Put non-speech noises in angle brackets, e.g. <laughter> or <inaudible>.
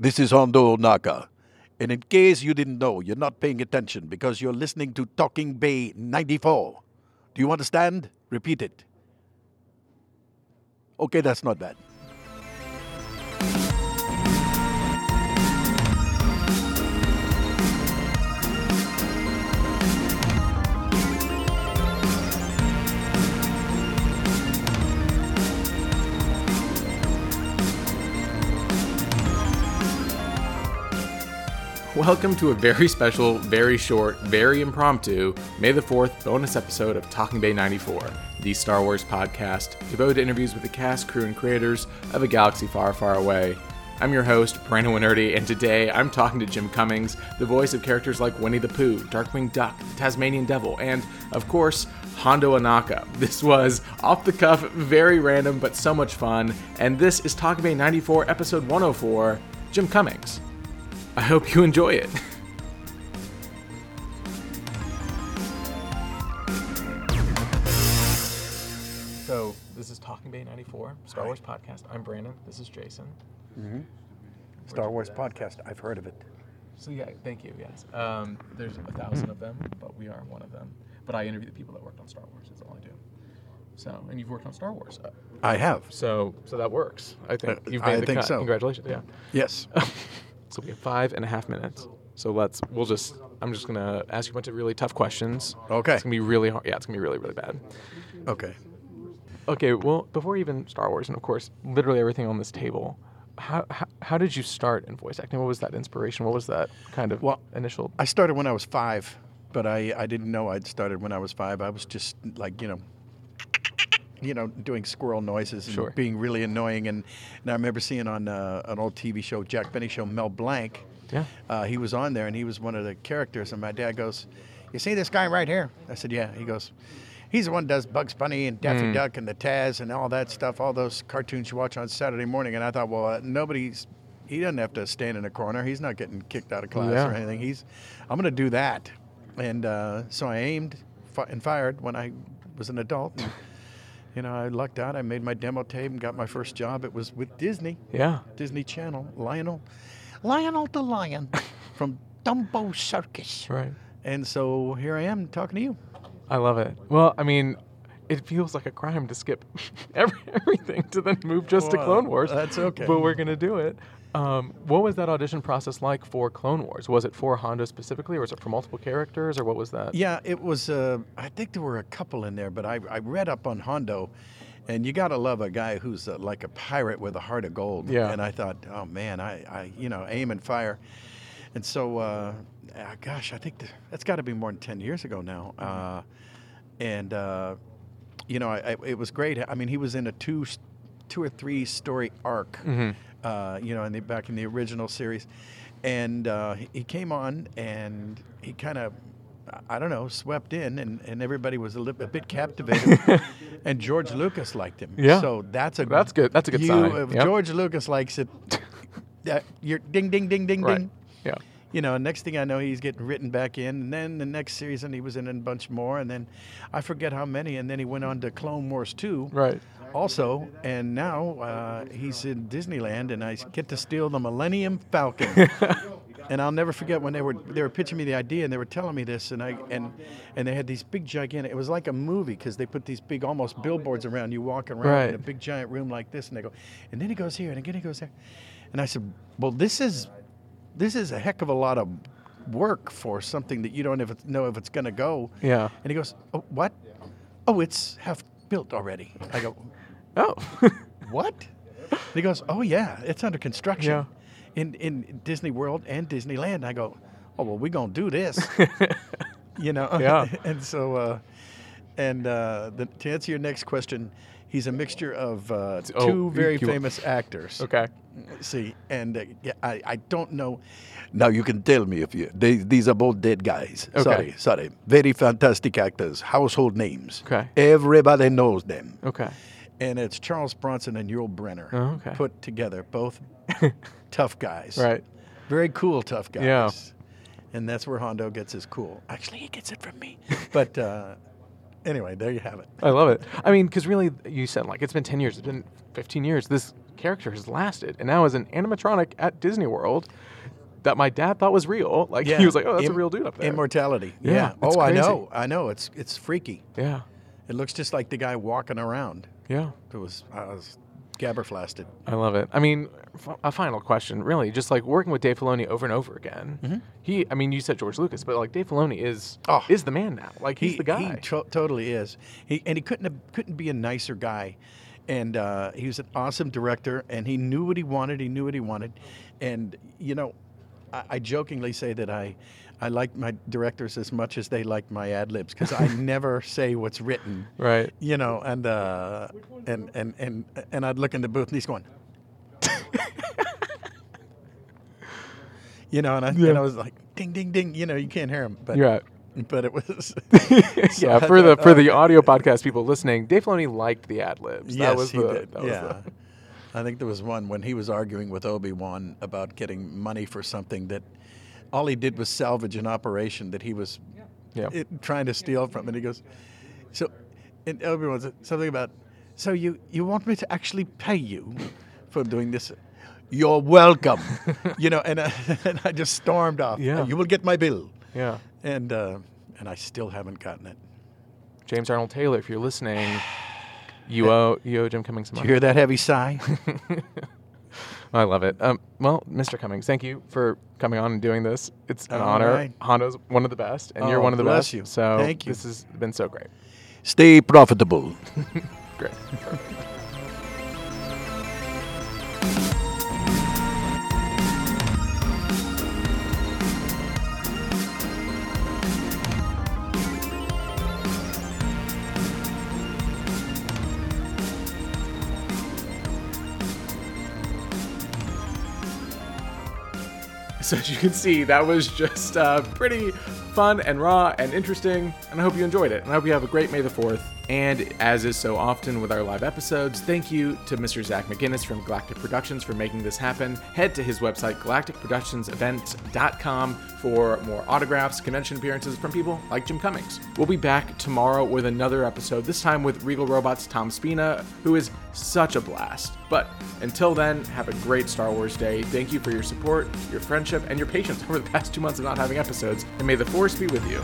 This is Hondo Ohnaka. And in case you didn't know, you're not paying attention because you're listening to Talking Bay 94. Do you understand? Repeat it. Okay, that's not bad. Welcome to a very special, very short, very impromptu May the 4th bonus episode of Talking Bay 94, the Star Wars podcast devoted to interviews with the cast, crew, and creators of a galaxy far, far away. I'm your host, Brandon Wainerdi, and today I'm talking to Jim Cummings, the voice of characters like Winnie the Pooh, Darkwing Duck, the Tasmanian Devil, and, of course, Hondo Ohnaka. This was off the cuff, very random, but so much fun, and this is Talking Bay 94, episode 104, Jim Cummings. I hope you enjoy it. so, this is Talking Bay 94, Star Wars podcast. I'm Brandon. This is Jason. Star Wars podcast. I've heard of it. So, yeah, thank you. Yes. Um, there's a thousand of them, but we are one of them. But I interview the people that worked on Star Wars, is all I do. So, and you've worked on Star Wars. I have. So, so that works. I think Uh, you've I made the think cut. so. Congratulations. Yeah. Yes. <laughs> So we have five and a half minutes. So let's. We'll just. I'm just gonna ask you a bunch of really tough questions. Okay. It's gonna be really hard. Yeah, it's gonna be really really bad. Okay. Okay. Well, before even Star Wars, and of course, literally everything on this table. How, how, how did you start in voice acting? What was that inspiration? What was that kind of Well, initial? I started when I was five, but I, I didn't know I'd started when I was five. I was just like, you know, you know, doing squirrel noises and Sure. being really annoying. And, and I remember seeing on uh, an old TV show, Jack Benny show, Mel Blanc. Yeah. Uh, he was on there and he was one of the characters. And my dad goes, You see this guy right here? I said, Yeah. He goes, He's the one that does Bugs Bunny and Daffy Mm. Duck and the Taz and all that stuff, all those cartoons you watch on Saturday morning. And I thought, Well, uh, nobody's, he doesn't have to stand in a corner. He's not getting kicked out of class Yeah. or anything. He's, I'm going to do that. And uh, so I aimed fi- and fired when I was an adult. And, you know, I lucked out. I made my demo tape and got my first job. It was with Disney. Yeah. Disney Channel, Lionel, Lionel the Lion <laughs> from Dumbo Circus. Right. And so here I am talking to you. I love it. Well, I mean, it feels like a crime to skip <laughs> every, everything to then move just to Clone Wars. that's okay. But we're gonna do it. Um, what was that audition process like for Clone Wars? Was it for Hondo specifically, or was it for multiple characters, or what was that? Yeah, it was. Uh, I think there were a couple in there, but I, I read up on Hondo, and you gotta love a guy who's uh, like a pirate with a heart of gold. Yeah. And I thought, oh man, I, I you know, aim and fire. And so, uh, ah, gosh, I think th- that's got to be more than ten years ago now. Uh, and uh, you know, I, I, it was great. I mean, he was in a two, two or three story arc. Mhm. Uh, you know, in the back in the original series, and uh, he- he came on and he kind of, I don't know, swept in, and, and everybody was a, li- a bit captivated. <laughs> and George Lucas liked him. Yeah. So that's a That's good. That's a good you, sign. If Yep. George Lucas likes it, that you're ding ding ding ding Right. ding. Yeah. You know, next thing I know, he's getting written back in, and then the next season he was in a bunch more, and then I forget how many, and then he went on to Clone Wars 2 Right. Also, and now uh, he's in Disneyland, and I get to steal the Millennium Falcon. <laughs> and I'll never forget when they were they were pitching me the idea, and they were telling me this, and I and and they had these big gigantic. It was like a movie because they put these big almost billboards around you walking around in a big giant room like this, and they go, and then he goes here, and again he goes there, and I said, well, this is this is a heck of a lot of work for something that you don't know if it's going to go. Yeah. And he goes, oh, what? Oh, it's half built already. I go, Oh. <laughs> what? And he goes, oh yeah, it's under construction Yeah. in in Disney World and Disneyland. I go, oh well, we're gonna do this, <laughs> you know. Yeah. <laughs> and so, uh, and uh, the, to answer your next question, he's a mixture of uh, Oh, two very you- famous actors. okay. See, and uh, yeah, I I don't know. Now you can tell me if you they, these are both dead guys. Okay. Sorry, sorry. Very fantastic actors, household names. Okay. Everybody knows them Okay. and it's Charles Bronson and Yul Brynner Oh, okay. put together, both <laughs> tough guys. Right. Very cool, tough guys. Yeah. And that's where Hondo gets his cool. Actually, he gets it from me. <laughs> but uh, anyway, there you have it. I love it. I mean, because really, you said like it's been ten years. It's been fifteen years. This character has lasted, and now as an animatronic at Disney World, that my dad thought was real. Like he was like, "Oh, that's a real dude up there." Immortality. Yeah, Yeah. Oh, I know. I know. It's it's freaky. yeah, It looks just like the guy walking around. yeah. It was I was gabberflasted. I love it. I mean, f- a final question, really, just like working with Dave Filoni over and over again. He, I mean, you said George Lucas, but like Dave Filoni is Oh. is the man now. Like he's he, the guy. He to- totally is. He and he couldn't have, couldn't be a nicer guy. And uh, he was an awesome director, and he knew what he wanted. He knew what he wanted, and you know, I, I jokingly say that I, I like my directors as much as they like my ad libs because I <laughs> never say what's written. right. You know, and uh, and and and and I'd look in the booth, and he's going. <laughs> you know, and I, Yeah. and I was like, ding, ding, ding. You know, you can't hear him, but You're but it was. <laughs> yeah, for the for oh, the audio podcast people listening, Dave Filoni liked the ad libs. yes, that was he the, did. That was yeah. the, I think there was one when he was arguing with Obi Wan about getting money for something that all he did was salvage an operation that he was Yeah. it, trying to steal from. And he goes, so, and Obi Wan said something about, so you you want me to actually pay you for doing this? You're welcome. <laughs> you know, and, uh, <laughs> and I just stormed off. Yeah. You will get my bill. yeah. And uh, and I still haven't gotten it. James Arnold Taylor, if you're listening, <sighs> you owe you owe Jim Cummings some Did money. you hear that heavy sigh? <laughs> I love it. Um, well, Mr. Cummings, thank you for coming on and doing this. It's an All honor. right. Hondo's one of the best, and you're one of the bless best. you. So Thank you. this has been so great. Stay profitable. <laughs> Great. <laughs> So as you can see, that was just uh, pretty fun and raw and interesting, and I hope you enjoyed it. And I hope you have a great May the 4th. And as is so often with our live episodes, thank you to Mr. Zach McGinnis from Galactic Productions for making this happen. Head to his website, galacticproductionsevent.com, for more autographs, convention appearances from people like Jim Cummings. We'll be back tomorrow with another episode, this time with Regal Robots' Tom Spina, who is such a blast. But until then, have a great Star Wars day. Thank you for your support, your friendship, and your patience <laughs> over the past two months of not having episodes, and may the Force be with you.